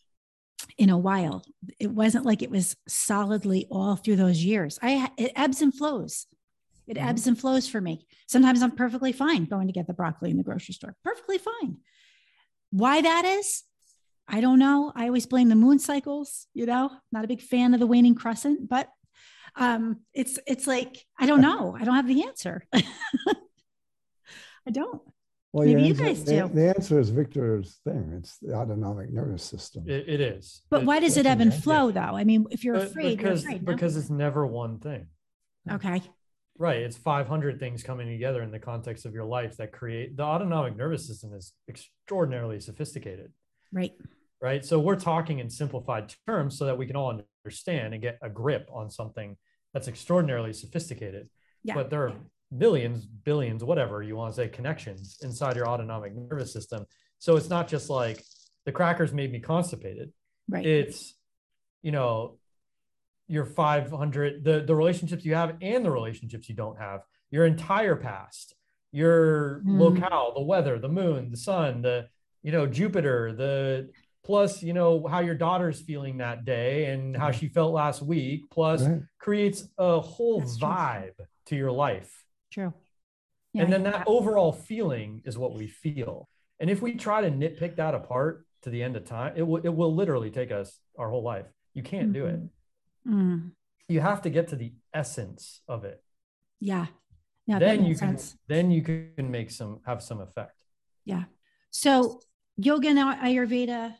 in a while. It wasn't like it was solidly all through those years. I it ebbs and flows. It Mhm. ebbs and flows for me. Sometimes I'm perfectly fine going to get the broccoli in the grocery store. Perfectly fine. Why that is, I don't know. I always blame the moon cycles, you know. Not a big fan of the waning crescent, but um it's it's like I don't know. I don't have the answer. *laughs* I don't. Well, Maybe your you answer- guys the, do. the answer is Victor's thing. It's the autonomic nervous system. It, it is. But It- why does it ebb and flow though? I mean, if you're but- afraid, because you're afraid. no? because it's never one thing. okay. Right. It's 500 things coming together in the context of your life that create the autonomic nervous system is extraordinarily sophisticated. Right. Right. So we're talking in simplified terms so that we can all understand and get a grip on something that's extraordinarily sophisticated. Yeah. But there are millions, billions, whatever you want to say, connections inside your autonomic nervous system. So it's not just like the crackers made me constipated. Right. It's, you know, your 500 the the relationships you have and the relationships you don't have your entire past your Mm. locale the weather the moon the sun the you know jupiter the plus you know how your daughter's feeling that day and how she felt last week plus Right. creates a whole That's true. vibe to your life True. and then I- that overall feeling is what we feel and if we try to nitpick that apart to the end of time it will it will literally take us our whole life you can't do it Mm, you have to get to the essence of it yeah. Yeah. then you can sense. then you can make some have some effect Yeah. So yoga and Ayurveda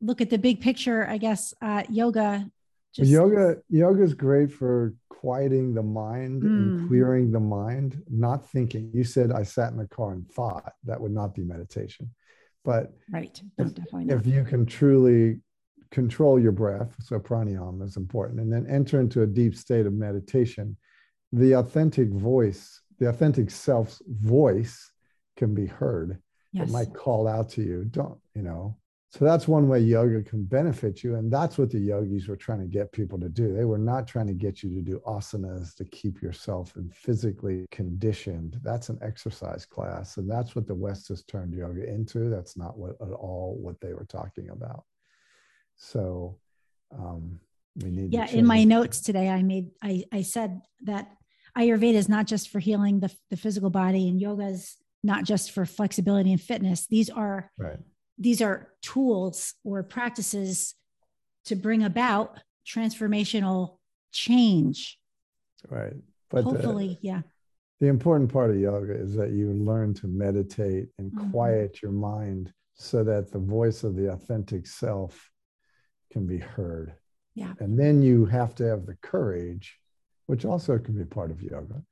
look at the big picture, I guess. Uh, yoga. But yoga yoga is great for quieting the mind Mm. and clearing the mind, not thinking. You said I sat in the car and thought that would not be meditation. But right. If, definitely if you can truly control your breath, so pranayama is important, and then enter into a deep state of meditation, the authentic voice, the authentic self's voice can be heard. yes. It might call out to you. Don't, you know. So that's one way yoga can benefit you. And that's what the yogis were trying to get people to do. They were not trying to get you to do asanas to keep yourself physically conditioned. That's an exercise class. And that's what the West has turned yoga into. That's not what at all what they were talking about. So um, we need yeah in my notes today i made i i said that ayurveda is not just for healing the, the physical body and yoga is not just for flexibility and fitness these are right. These are tools or practices to bring about transformational change Right. But the- hopefully yeah the important part of yoga is that you learn to meditate and Mhm. quiet your mind so that the voice of the authentic self can be heard. Yeah. And then you have to have the courage, which also can be part of yoga.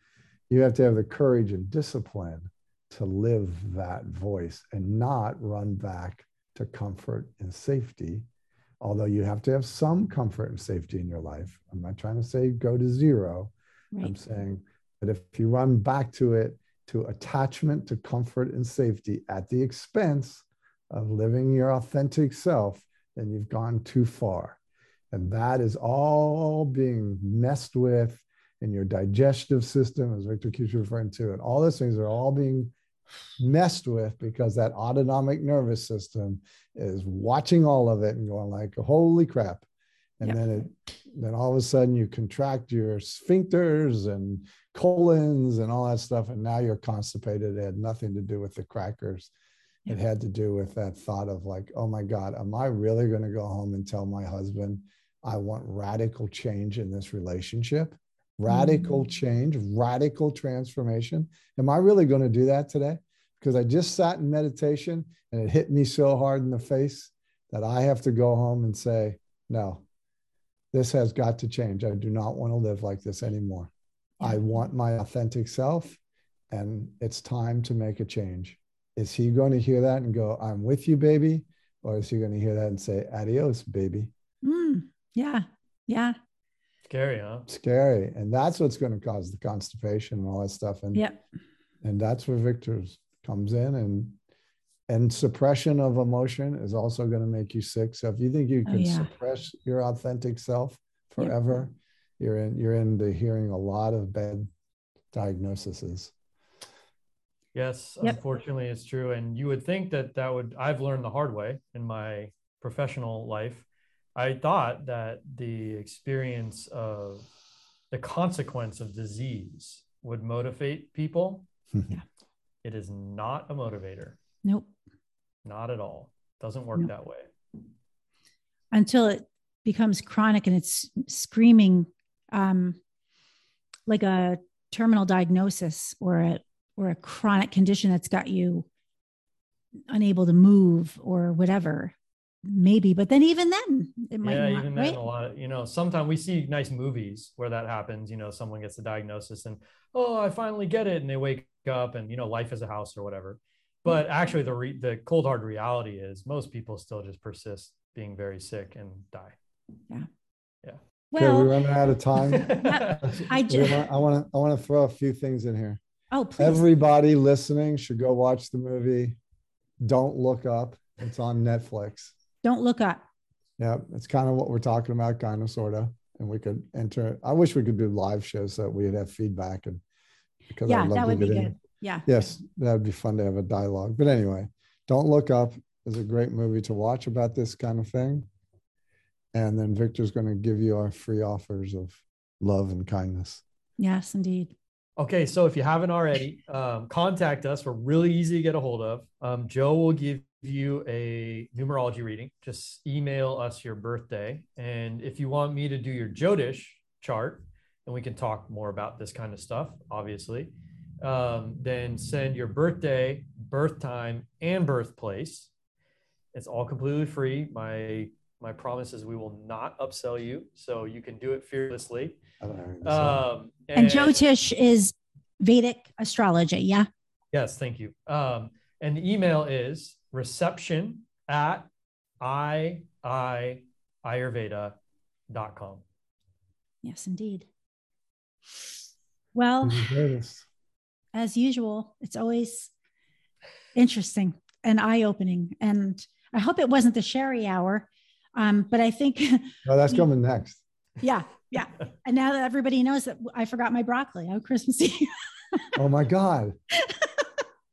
You have to have the courage and discipline to live that voice and not run back to comfort and safety. Although you have to have some comfort and safety in your life. I'm not trying to say go to zero. I'm saying that if you run back to it, to attachment to comfort and safety at the expense of living your authentic self, then you've gone too far. And that is all being messed with in your digestive system, as Victor keeps referring to. And all those things are all being messed with because that autonomic nervous system is watching all of it and going like, holy crap. And Yep. then it then all of a sudden you contract your sphincters and colons and all that stuff. And now you're constipated. It had nothing to do with the crackers. It had to do with that thought of like, oh my God, am I really going to go home and tell my husband I want radical change in this relationship? Radical Mm. change, radical transformation. Am I really going to do that today? Because I just sat in meditation and it hit me so hard in the face that I have to go home and say, no, this has got to change. I do not want to live like this anymore. I want my authentic self, and it's time to make a change. Is he going to hear that and go, I'm with you, baby? Or is he going to hear that and say, adios, baby? Mm, yeah yeah Scary, huh? Scary. And that's what's going to cause the constipation and all that stuff. And, yep and that's where Victor's comes in. And and suppression of emotion is also going to make you sick. So if you think you Oh, can yeah. suppress your authentic self Yep. forever, you're in you're into hearing a lot of bad diagnoses. Yes, Yep. unfortunately, it's true. And you would think that that would, I've learned the hard way in my professional life. I thought that the experience of the consequence of disease would motivate people. Yeah. It is not a motivator, nope not at all. Doesn't work Nope. that way. until it becomes chronic and it's screaming um, like a terminal diagnosis or a or a chronic condition that's got you unable to move or whatever maybe but then even then it might yeah, not even right then, a lot of, you know, sometimes we see nice movies where that happens. You know, someone gets the diagnosis and, oh, I finally get it. And they wake up and, you know, life is a house or whatever. Mm. But actually, the, re- the cold hard reality is most people still just persist being very sick and die. okay, well we're running out of time. *laughs* *laughs* I We ju- want- I want to I want to throw a few things in here. oh please Everybody listening should go watch the movie. Don't look up. It's on Netflix. Don't look up Yeah, it's kind of what we're talking about, kind of, sort of. And we could enter. I wish we could do live shows so that we'd have feedback and because yeah I'd love that to would be get in. good yeah Yes, that'd be fun to have a dialogue. But anyway, Don't Look Up is a great movie to watch about this kind of thing. And then Victor's going to give you our free offers of love and kindness. yes indeed Okay, so if you haven't already, um, contact us. We're really easy to get a hold of. Um, Joe will give you a numerology reading. Just email us your birthday. And if you want me to do your Jyotish chart, and we can talk more about this kind of stuff, obviously, um, then send your birthday, birth time, and birthplace. It's all completely free. My my promise is we will not upsell you, so you can do it fearlessly. I don't know anything to say. Um, and Jyotish is Vedic astrology yeah Yes, thank you. Um, and the email is reception at i i ayurveda.com. Yes, indeed. Well, as usual, it's always interesting and eye opening. And I hope it wasn't the sherry hour. Um, but I think no, that's *laughs* coming next. Yeah, yeah. And now that everybody knows that I forgot my broccoli on Christmas Eve. oh my God. *laughs*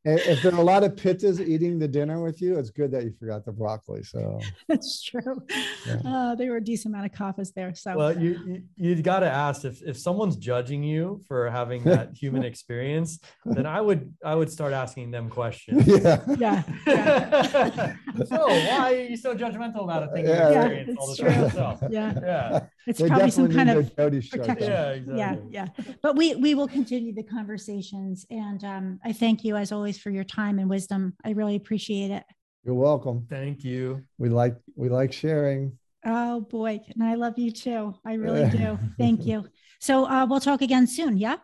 if there are a lot of pittas eating the dinner with you, it's good that you forgot the broccoli. So *laughs* that's true. Yeah. Uh, there were a decent amount of kaphas there. So well, you you, you got to ask if if someone's judging you for having that *laughs* human experience, then I would I would start asking them questions. Yeah. Yeah. yeah. *laughs* so why are you so judgmental about a thing yeah, you experience all the time yourself? Yeah. Yeah. It's they probably some kind of protection. Yeah, exactly. yeah, yeah. But we we will continue the conversations, and um, I thank you as always always for your time and wisdom. I really appreciate it. You're welcome. Thank you. We like we like sharing. Oh boy, and I love you too. I really do. Thank you. So uh, we'll talk again soon. Yeah.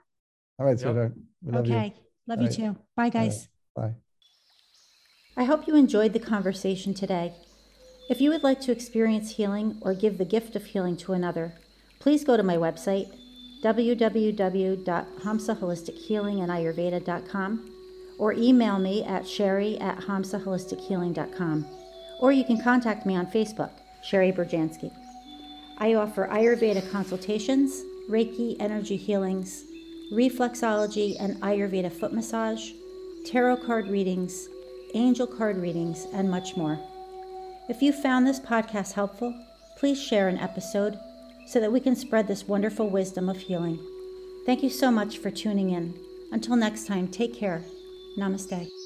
All right, sweetheart. We love okay. You. Love All you right. too. Bye, guys. Right. Bye. I hope you enjoyed the conversation today. If you would like to experience healing or give the gift of healing to another, please go to my website, www.hamsaholistichealingandayurveda.com or email me at sherry at hamsaholistichealing.com. Or you can contact me on Facebook, Sherry Berjansky. I offer Ayurveda consultations, Reiki energy healings, reflexology and Ayurveda foot massage, tarot card readings, angel card readings, and much more. If you found this podcast helpful, please share an episode so that we can spread this wonderful wisdom of healing. Thank you so much for tuning in. Until next time, take care Namaste.